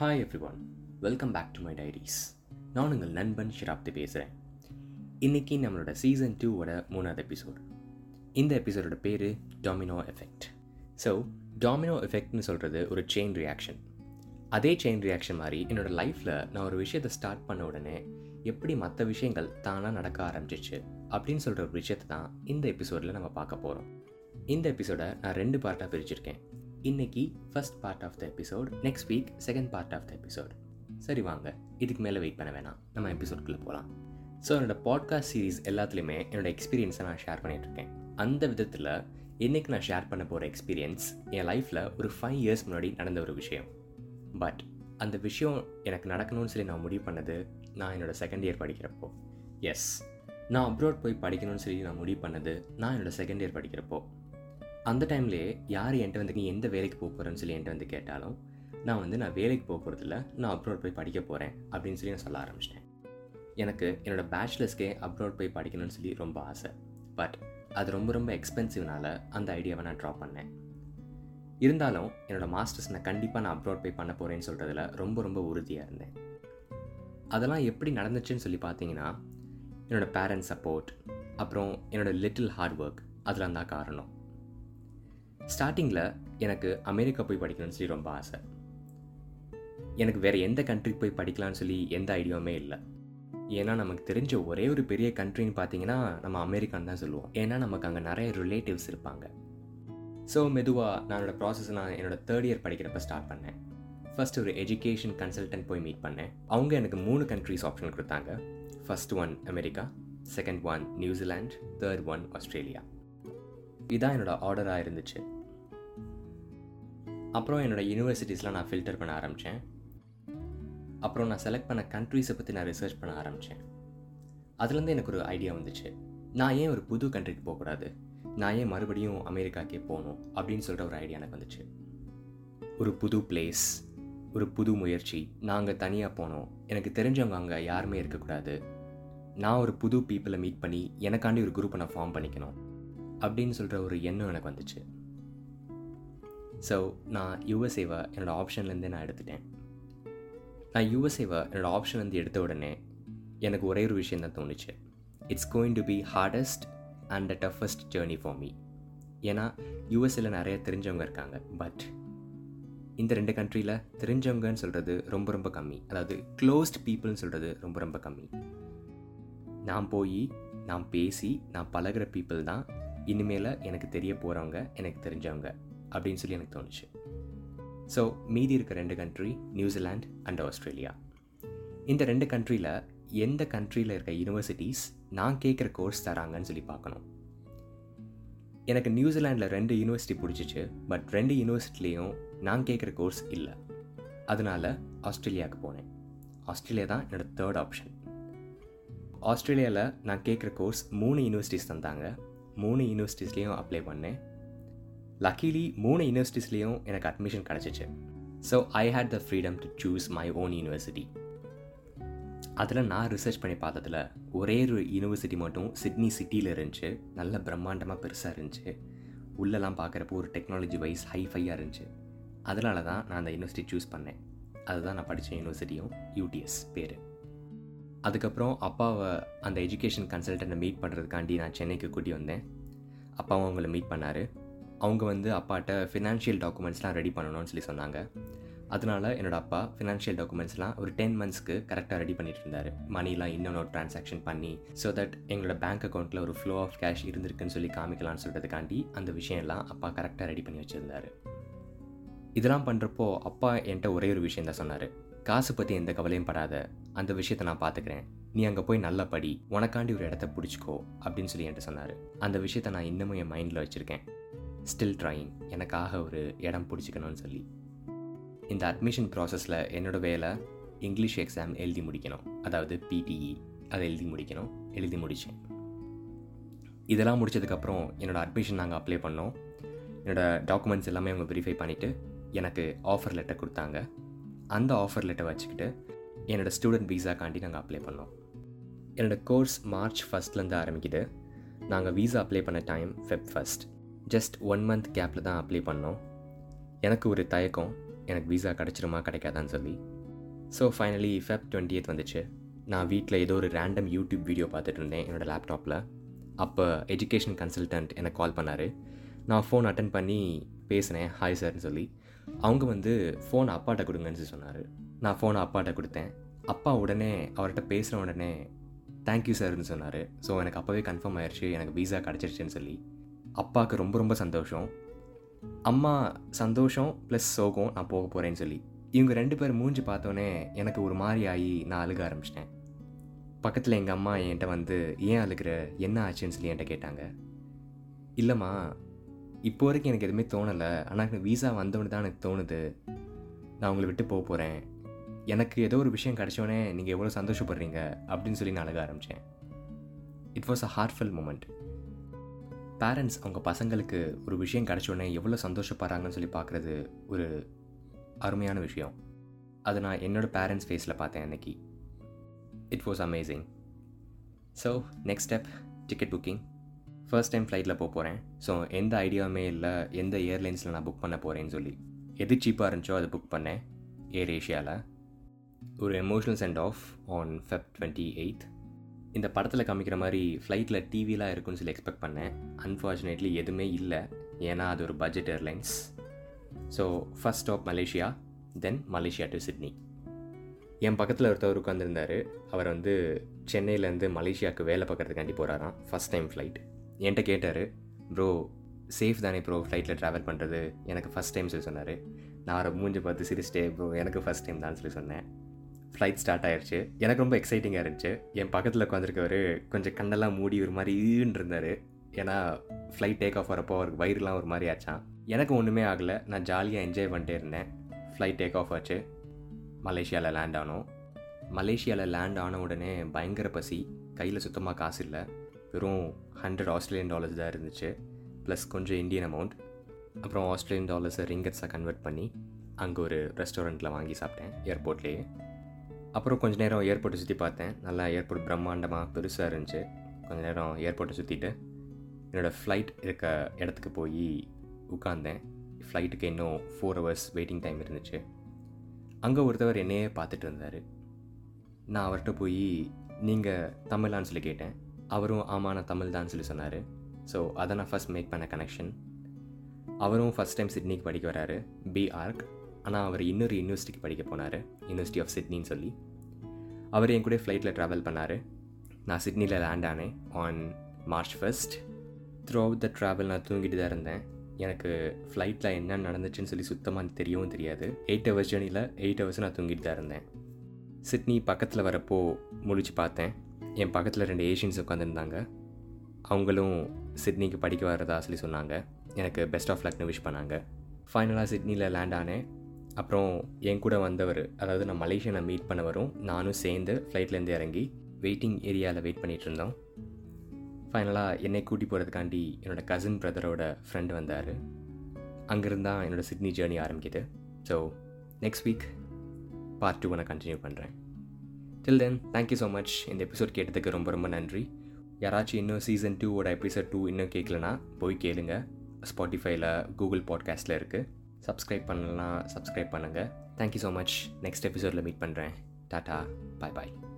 Hi everyone welcome back to my diaries நான் உங்கள் நண்பன் ஷிராப்தி பேசுகிறேன் இன்றைக்கி நம்மளோட சீசன் டூவோட மூணாவது எபிசோடு இந்த எபிசோடோட பேர் டாமினோ எஃபெக்ட் ஸோ டாமினோ எஃபெக்ட்னு சொல்கிறது ஒரு செயின் ரியாக்ஷன் அதே செயின் ரியாக்ஷன் மாதிரி என்னோட லைஃப்பில் நான் ஒரு விஷயத்தை ஸ்டார்ட் பண்ண உடனே எப்படி மற்ற விஷயங்கள் தானாக நடக்க ஆரம்பிச்சிச்சு அப்படின்னு சொல்கிற ஒரு விஷயத்தை தான் இந்த எபிசோடில் நம்ம பார்க்க போகிறோம் இந்த எபிசோடை நான் ரெண்டு பார்ட்டாக பிரிச்சிருக்கேன். இன்னைக்கு first part of the episode next week second part of the episode சரி வாங்க இதுக்கு மேலே வெயிட் பண்ண வேணாம். நம்ம எபிசோட்குள்ளே போகலாம் ஸோ என்னோட பாட்காஸ்ட் சீரீஸ் எல்லாத்துலேயுமே என்னோட எக்ஸ்பீரியன்ஸை நான் ஷேர் பண்ணிகிட்ருக்கேன் அந்த விதத்தில் இன்றைக்கி நான் ஷேர் பண்ண போகிற எக்ஸ்பீரியன்ஸ் என் லைஃப்பில் ஒரு ஃபைவ் இயர்ஸ் முன்னாடி நடந்த ஒரு விஷயம். பட் அந்த விஷயம் எனக்கு நடக்கணும்னு சொல்லி நான் முடிவு பண்ணது நான் என்னோடய செகண்ட் இயர் படிக்கிறப்போ. எஸ் நான் அப்ராட் போய் படிக்கணும்னு சொல்லி நான் முடிவு பண்ணது நான் என்னோட செகண்ட் இயர் படிக்கிறப்போ. அந்த டைம்லேயே யார் என்கிட்ட வந்து நீ எந்த வேலைக்கு போக போகிறேன்னு சொல்லி என்கிட்ட வந்து கேட்டாலும் நான் வந்து நான் வேலைக்கு போக போகிறதில்ல நான் அப்ரோட் போய் படிக்க போகிறேன் அப்படின்னு சொல்லி நான் சொல்ல ஆரம்பிச்சிட்டேன். எனக்கு என்னோடய பேச்சுலர்ஸ்க்கே அப்ரோட் போய் படிக்கணும்னு சொல்லி ரொம்ப ஆசை. பட் அது ரொம்ப ரொம்ப எக்ஸ்பென்சிவ்னால அந்த ஐடியாவை நான் ட்ரா பண்ணேன். இருந்தாலும் என்னோடய மாஸ்டர்ஸ் நான் கண்டிப்பாக நான் அப்ரோட் போய் பண்ண போகிறேன்னு சொல்கிறதுல ரொம்ப ரொம்ப உறுதியாக இருந்தேன். அதெல்லாம் எப்படி நடந்துச்சுன்னு சொல்லி பார்த்தீங்கன்னா என்னோடய பேரண்ட்ஸ் சப்போர்ட் அப்புறம் என்னோடய லிட்டில் ஹார்ட் ஒர்க் அதெல்லாம் தான் காரணம். ஸ்டார்டிங்கில் எனக்கு அமெரிக்கா போய் படிக்கணும்னு சொல்லி ரொம்ப ஆசை. எனக்கு வேறு எந்த கண்ட்ரிக்கு போய் படிக்கலாம்னு சொல்லி எந்த ஐடியாவுமே இல்லை. ஏன்னா நமக்கு தெரிஞ்ச ஒரே ஒரு பெரிய கண்ட்ரின்னு பார்த்தீங்கன்னா நம்ம அமெரிக்கான்னு தான் சொல்லுவோம். ஏன்னா நமக்கு அங்கே நிறைய ரிலேட்டிவ்ஸ் இருப்பாங்க. ஸோ மெதுவாக நான் என்னோடய ப்ராசஸ் நான் என்னோடய தேர்ட் இயர் படிக்கிறப்ப ஸ்டார்ட் பண்ணேன். ஃபஸ்ட் ஒரு எஜுகேஷன் கன்சல்டன்ட் போய் மீட் பண்ணேன். அவங்க எனக்கு மூணு கண்ட்ரிஸ் ஆப்ஷன் கொடுத்தாங்க. First one America second one New Zealand third one Australia இதான் என்னோடய ஆர்டராக இருந்துச்சு. அப்புறம் என்னோடய யூனிவர்சிட்டிஸ்லாம் நான் ஃபில்டர் பண்ண ஆரம்பித்தேன் அப்புறம் நான் செலக்ட் பண்ண கண்ட்ரீஸை பற்றி நான் ரிசர்ச் பண்ண ஆரம்பித்தேன் அதுலேருந்து எனக்கு ஒரு ஐடியா வந்துச்சு. நான் ஏன் ஒரு புது கண்ட்ரிக்கு போகக்கூடாது நான் ஏன் மறுபடியும் அமெரிக்காக்கே போகணும்? அப்படின்னு சொல்கிற ஒரு ஐடியா எனக்கு வந்துச்சு. ஒரு புது பிளேஸ் ஒரு புது முயற்சி. நாங்கள் தனியாக போனோம் எனக்கு தெரிஞ்சவங்க அங்கே யாருமே இருக்கக்கூடாது நான் ஒரு புது பீப்புளை மீட் பண்ணி எனக்காண்டி ஒரு குரூப்பை நான் ஃபார்ம் பண்ணிக்கணும். அப்படின்னு சொல்கிற ஒரு எண்ணம் எனக்கு வந்துச்சு. ஸோ நான் யுவசேவா என்னோடய ஆப்ஷன்லேருந்தே நான் எடுத்துட்டேன். நான் யூஎஸ்ஏவை என்னோடய ஆப்ஷன்லேருந்து எடுத்த உடனே எனக்கு ஒரே ஒரு விஷயம் தான் தோணுச்சு. It's going to be hardest and the toughest journey for me ஏன்னா யூஎஸ்ஏல நிறைய தெரிஞ்சவங்க இருக்காங்க. பட் இந்த ரெண்டு கண்ட்ரியில் தெரிஞ்சவங்கன்னு சொல்கிறது ரொம்ப ரொம்ப கம்மி. அதாவது க்ளோஸ்ட் பீப்புள்னு சொல்கிறது ரொம்ப ரொம்ப கம்மி. நான் போய் நான் பேசி நான் பழகிற பீப்புள் தான் இனிமேல் எனக்கு தெரிய போகிறவங்க எனக்கு தெரிஞ்சவங்க அப்படின்னு சொல்லி எனக்கு தோணுச்சு. ஸோ மீதி இருக்க ரெண்டு கண்ட்ரி நியூசிலாண்ட் அண்ட் ஆஸ்திரேலியா இந்த ரெண்டு கண்ட்ரியில் எந்த கண்ட்ரியில் இருக்க யூனிவர்சிட்டிஸ் நான் கேட்குற கோர்ஸ் தராங்கன்னு சொல்லி பார்க்கணும். எனக்கு நியூசிலாண்டில் ரெண்டு யூனிவர்சிட்டி பிடிச்சிச்சு பட் ரெண்டு யூனிவர்சிட்டிலையும் நான் கேட்குற கோர்ஸ் இல்லை. அதனால் ஆஸ்திரேலியாவுக்கு போனேன். ஆஸ்திரேலியா தான் என்னோடய தேர்ட் ஆப்ஷன் ஆஸ்திரேலியாவில் நான் கேட்குற கோர்ஸ் மூணு யூனிவர்சிட்டிஸ் தந்தாங்க. மூணு யூனிவர்சிட்டிஸ்லேயும் அப்ளை பண்ணேன். லக்கிலி மூணு யூனிவர்சிட்டிஸ்லேயும் எனக்கு அட்மிஷன் கிடச்சிச்சு. So I had the freedom to choose my own university அதில் நான் ரிசர்ச் பண்ணி பார்த்ததில் ஒரே ஒரு யூனிவர்சிட்டி மட்டும் சிட்னி சிட்டியில் இருந்துச்சு. நல்ல பிரம்மாண்டமாக பெருசாக இருந்துச்சு. உள்ளெல்லாம் பார்க்குறப்போ ஒரு டெக்னாலஜி வைஸ் ஹைஃபையாக இருந்துச்சு. அதனால தான் நான் அந்த யூனிவர்சிட்டி சூஸ் பண்ணேன். அதுதான் நான் படித்த யூனிவர்சிட்டியும் யூடிஎஸ் பேர். அதுக்கப்புறம் அப்பாவை அந்த எஜுகேஷன் கன்சல்டண்ட்டை மீட் பண்ணுறதுக்காண்டி நான் சென்னைக்கு கூட்டி வந்தேன். அப்பாவும் அவங்கள மீட் பண்ணார். அவங்க வந்து அப்பாட்ட ஃபினான்ஷியல் டாக்குமெண்ட்ஸ்லாம் ரெடி பண்ணணும்னு சொல்லி சொன்னாங்க. அதனால் என்னோடய அப்பா ஃபினான்ஷியல் டாக்குமெண்ட்ஸ்லாம் ஒரு டென் மந்த்ஸ்க்கு கரெக்டாக ரெடி பண்ணிட்டு இருந்தார். மணிலாம் இன்னொன்று ட்ரான்சாக்ஷன் பண்ணி ஸோ தட் எங்களோட பேங்க் அக்கௌண்ட்டில் ஒரு ஃப்ளோ ஆஃப் கேஷ் இருந்திருக்குன்னு சொல்லி காமிக்கலாம்னு சொல்கிறதுக்காண்டி அந்த விஷயம்லாம் அப்பா கரெக்டாக ரெடி பண்ணி வச்சுருந்தார். இதெல்லாம் பண்ணுறப்போ அப்பா என்கிட்ட ஒரே ஒரு விஷயம் தான் சொன்னார். காசு பற்றி எந்த கவலையும் படாத. அந்த விஷயத்தை நான் பார்த்துக்கிறேன் நீ அங்கே போய் நல்லா படி. உனக்காண்டி ஒரு இடத்த பிடிச்சிக்கோ அப்படின்னு சொல்லி என்கிட்ட சொன்னார். அந்த விஷயத்தை நான் இன்னமும் என் மைண்டில் வச்சுருக்கேன். ஸ்டில் ட்ராயிங் எனக்காக ஒரு இடம் பிடிச்சிக்கணும்னு சொல்லி. இந்த அட்மிஷன் ப்ராசஸில் என்னோடய வேலை இங்கிலீஷ் எக்ஸாம் எழுதி முடிக்கணும். அதாவது பிடிஇ அதை எழுதி முடிக்கணும். எழுதி முடித்தேன் இதெல்லாம் முடிச்சதுக்கப்புறம் என்னோடய அட்மிஷன் நாங்கள் அப்ளை பண்ணோம். என்னோடய டாக்குமெண்ட்ஸ் எல்லாமே அவங்க வெரிஃபை பண்ணிவிட்டு எனக்கு ஆஃபர் லெட்டர் கொடுத்தாங்க. அந்த ஆஃபர் லெட்டர் வச்சுக்கிட்டு என்னோடய ஸ்டூடெண்ட் வீசாக்காண்டி நாங்கள் அப்ளை பண்ணோம். என்னோடய கோர்ஸ் மார்ச் ஃபஸ்ட்லேருந்து ஆரம்பிக்குது. நாங்கள் வீசா அப்ளை பண்ண time Feb first just one month கேப்பில் தான் அப்ளை பண்ணோம். எனக்கு ஒரு தயக்கம் எனக்கு வீசா கிடச்சிருமா கிடைக்காதான்னு சொல்லி. So finally Feb twenty eighth வந்துச்சு. நான் வீட்டில் ஏதோ ஒரு ரேண்டம் யூடியூப் வீடியோ பார்த்துட்டு இருந்தேன் என்னோடய லேப்டாப்பில் அப்போ எஜுகேஷன் கன்சல்டன்ட் எனக்கு கால் பண்ணார். நான் ஃபோன் அட்டன் பண்ணி பேசினேன் ஹாய் சார்னு சொல்லி. அவங்க வந்து ஃபோன் அப்பாட்ட கொடுங்கன்னு சொன்னார். நான் ஃபோனை அப்பாட்ட கொடுத்தேன். அப்பா உடனே அவர்கிட்ட பேசுகிற உடனே தேங்க்யூ சார்னு சொன்னார். ஸோ எனக்கு அப்போவே கன்ஃபார்ம் ஆயிடுச்சு எனக்கு வீசா கிடச்சிருச்சுன்னு சொல்லி. அப்பாவுக்கு ரொம்ப ரொம்ப சந்தோஷம். அம்மா சந்தோஷம் ப்ளஸ் சோகம் நான் போக போகிறேன்னு சொல்லி. இவங்க ரெண்டு பேர் மூஞ்சி பார்த்தோன்னே எனக்கு ஒரு மாதிரி ஆகி நான் அழுக ஆரம்பிச்சிட்டேன். பக்கத்தில் எங்கள் அம்மா என்கிட்ட வந்து ஏன் அழுகிற? என்ன ஆச்சுன்னு சொல்லி என்கிட்ட கேட்டாங்க. இல்லைம்மா இப்போ வரைக்கும் எனக்கு எதுவுமே தோணலை. ஆனால் எனக்கு வீசா வந்தோன்னு தான் எனக்கு தோணுது. நான் உங்களை விட்டு போக போகிறேன் எனக்கு ஏதோ ஒரு விஷயம் கிடச்சோடனே நீங்கள் எவ்வளோ சந்தோஷப்படுறீங்க அப்படின்னு சொல்லி நான் அழக ஆரம்பித்தேன் it was a heartful moment parents அவங்க பசங்களுக்கு ஒரு விஷயம் கிடச்சோடனே எவ்வளோ சந்தோஷப்படுறாங்கன்னு சொல்லி பார்க்குறது ஒரு அருமையான விஷயம். அதை நான் என்னோடய பேரண்ட்ஸ் ஃபேஸில் பார்த்தேன் அன்னைக்கு. It was amazing so next step ticket booking first time ஃப்ளைட்டில் போக போகிறேன் ஸோ எந்த ஐடியாவுமே இல்லை. எந்த ஏர்லைன்ஸில் நான் புக் பண்ண போகிறேன்னு சொல்லி. எது சீப்பாக இருந்துச்சோ அதை புக் பண்ணேன். ஏர் ஏஷியாவில் ஒரு emotional send off on Feb twenty eighth இந்த படத்தில் காமிக்கிற மாதிரி ஃப்ளைட்டில் டிவிலாம் இருக்குன்னு சொல்லி எக்ஸ்பெக்ட் பண்ணேன். அன்ஃபார்ச்சுனேட்லி எதுவுமே இல்லை. ஏன்னா அது ஒரு budget airlines so first stop Malaysia then Malaysia to Sydney என் பக்கத்தில் ஒருத்தவர் உட்காந்துருந்தார் அவர் வந்து சென்னையிலேருந்து மலேசியாவுக்கு வேலை பார்க்குறதுக்காண்டி போகிறாராம் ஃபஸ்ட் டைம் ஃப்ளைட் என்கிட்ட கேட்டார் ப்ரோ சேஃப் தானே ப்ரோ ஃப்ளைட்டில் ட்ராவல் பண்ணுறது எனக்கு ஃபஸ்ட் டைம் சொல்லி சொன்னார். நான் அவரை மூஞ்சி பார்த்து சிரிச்சிட்டே ப்ரோ எனக்கு ஃபஸ்ட் டைம் தான் சொல்லி சொன்னேன். ஃப்ளைட் ஸ்டார்ட் ஆயிடுச்சு எனக்கு ரொம்ப எக்ஸைட்டிங்காக இருந்துச்சு. என் பக்கத்தில் உட்காந்துருக்கவர் கொஞ்சம் கண்ணெல்லாம் மூடி ஒரு மாதிரி ஈன்னு இருந்தார். ஏன்னா ஃப்ளைட் டேக் ஆஃப் வரப்போ அவருக்கு வயிறுலாம் ஒரு மாதிரி ஆச்சான் எனக்கு ஒன்றுமே ஆகலை. நான் ஜாலியாக என்ஜாய் பண்ணிட்டே இருந்தேன். ஃப்ளைட் டேக் ஆஃப் ஆச்சு. மலேசியாவில் லேண்ட் ஆனோம். மலேசியாவில் லேண்ட் ஆன உடனே பயங்கர பசி. கையில் சுத்தமாக காசு இல்லை. வெறும் ஹண்ட்ரட் ஆஸ்திரேலியன் டாலர்ஸ் தான் இருந்துச்சு. ப்ளஸ் கொஞ்சம் இந்தியன் அமௌண்ட் அப்புறம் ஆஸ்திரேலியன் டாலர்ஸை ரிங்கட்ஸாக கன்வெர்ட் பண்ணி அங்கே ஒரு ரெஸ்டாரண்ட்டில் வாங்கி சாப்பிட்டேன். ஏர்போர்ட்லேயே அப்புறம் கொஞ்ச நேரம் ஏர்போர்ட்டை சுற்றி பார்த்தேன். நல்லா ஏர்போர்ட் பிரம்மாண்டமாக பெருசாக இருந்துச்சு. கொஞ்ச நேரம் ஏர்போர்ட்டை சுற்றிட்டு என்னோடய ஃப்ளைட் இருக்க இடத்துக்கு போய் உட்காந்தேன் ஃப்ளைட்டுக்கு இன்னும் ஃபோர் ஹவர்ஸ் வெயிட்டிங் டைம் இருந்துச்சு. அங்கே ஒருத்தவர் என்னையே பார்த்துட்டு இருந்தார். நான் அவர்கிட்ட போய் நீங்கள் தமிழான்னு சொல்லி கேட்டேன். அவரும் ஆமாம் நான் தமிழ் தான் சொல்லி சொன்னார். ஸோ அதை நான் ஃபஸ்ட் மேக் பண்ண கனெக்ஷன் அவரும் ஃபஸ்ட் டைம் சிட்னிக்கு படிக்க வராரு. பி ஆர்க் ஆனால் அவர் இன்னொரு யூனிவர்சிட்டிக்கு படிக்க போனார். யூனிவர்சிட்டி ஆஃப் சிட்னின்னு சொல்லி. அவர் என் கூட ஃப்ளைட்டில் ட்ராவல் பண்ணார். நான் சிட்னியில் லேண்ட் ஆனேன் on March first throughout the travel நான் தூங்கிட்டு தான் இருந்தேன். எனக்கு ஃப்ளைட்டில் என்ன நடந்துச்சுன்னு சொல்லி சுத்தமாக தெரியவும் தெரியாது. எயிட் ஹவர்ஸ் ஜேர்னியில் எயிட் ஹவர்ஸ் நான் தூங்கிட்டு தான் இருந்தேன். சிட்னி பக்கத்தில் வரப்போ முடிச்சு பார்த்தேன். என் பக்கத்தில் ரெண்டு ஏஷியன்ஸ் உட்காந்துருந்தாங்க அவங்களும் சிட்னிக்கு படிக்க வர்றதா சொல்லி சொன்னாங்க. எனக்கு பெஸ்ட் ஆஃப் லக்னு விஷ் பண்ணாங்க. ஃபைனலாக சிட்னியில் லேண்ட் ஆனேன். அப்புறம் என் கூட வந்தவர் அதாவது நான் மலேசியனை மீட் பண்ணவரும் நானும் சேர்ந்து ஃப்ளைட்லேருந்து இறங்கி வெயிட்டிங் ஏரியாவில் வெயிட் பண்ணிகிட்டு இருந்தோம். ஃபைனலாக என்னை கூட்டி போகிறதுக்காண்டி என்னோடய கசின் பிரதரோட ஃப்ரெண்டு வந்தார். அங்கேருந்து தான் என்னோடய சிட்னி ஜேர்னி ஆரம்பிக்குது so next week part two நான் கண்டினியூ பண்ணுறேன் till then thank you so much இந்த எபிசோட் கேட்டதுக்கு ரொம்ப ரொம்ப நன்றி. யாராச்சும் இன்னும் சீசன் டூவோட எபிசோட் டூ இன்னும் கேட்கலனா போய் கேளுங்க. ஸ்பாட்டிஃபைல கூகுள் பாட்காஸ்ட்டில் இருக்குது சப்ஸ்கிரைப் பண்ணலாம் சப்ஸ்கிரைப் பண்ணுங்கள் thank you so much next எபிசோடில் மீட் பண்ணுறேன் டாட்டா பாய் பாய்